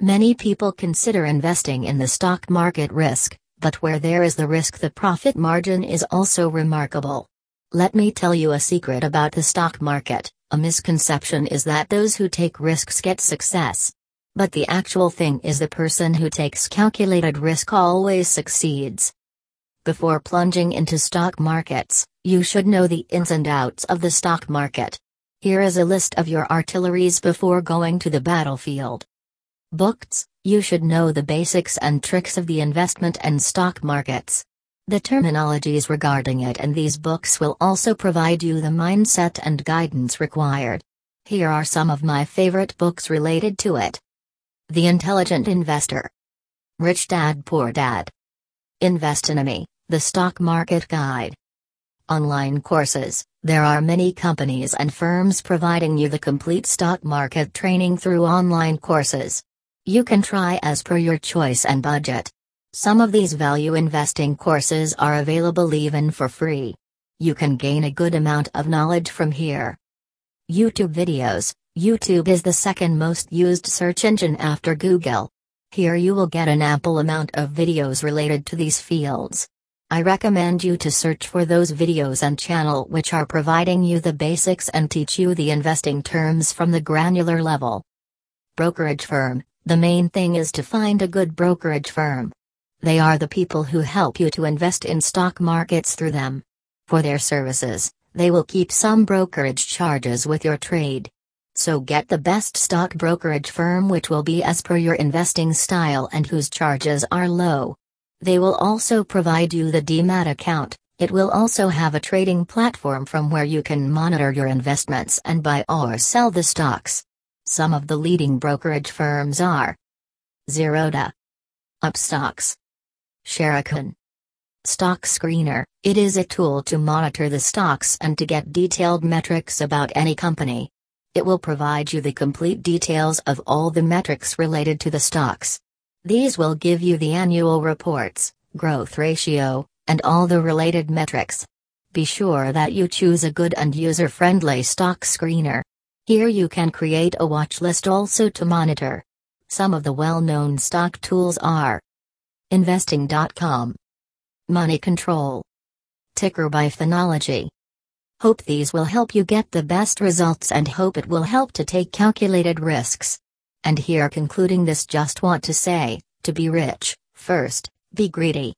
Many people consider investing in the stock market risk, but where there is the risk, the profit margin is also remarkable. Let me tell you a secret about the stock market a misconception is that those who take risks get success. But the actual thing is the person who takes calculated risk always succeeds. Before plunging into stock markets, you should know the ins and outs of the stock market. Here is a list of your artilleries before going to the battlefield. Books, you should know the basics and tricks of the investment and stock markets. The terminologies regarding it and these books will also provide you the mindset and guidance required. Here are some of my favorite books related to it The Intelligent Investor, Rich Dad Poor Dad, Investonomy, the Stock Market Guide. Online courses There are many companies and firms providing you the complete stock market training through online courses. You can try as per your choice and budget. Some of these value investing courses are available even for free. You can gain a good amount of knowledge from here. YouTube videos YouTube is the second most used search engine after Google. Here you will get an ample amount of videos related to these fields. I recommend you to search for those videos and channel which are providing you the basics and teach you the investing terms from the granular level. Brokerage firm The main thing is to find a good brokerage firm. They are the people who help you to invest in stock markets through them. For their services, they will keep some brokerage charges with your trade. So get the best stock brokerage firm which will be as per your investing style and whose charges are low. They will also provide you the demat account. It will also have a trading platform from where you can monitor your investments and buy or sell the stocks. Some of the leading brokerage firms are Zerodha, Upstox, Sharekhan. Stock Screener It is a tool to monitor the stocks and to get detailed metrics about any company. It will provide you the complete details of all the metrics related to the stocks. These will give you the annual reports, growth ratio, and all the related metrics. Be sure that you choose a good and user friendly stock screener. Here you can create a watch list also to monitor. Some of the well known stock tools are Investing.com. Money Control. Ticker by Finology. Hope these will help you get the best results and hope it will help to take calculated risks. And here concluding this just want to say, to be rich, first, be greedy.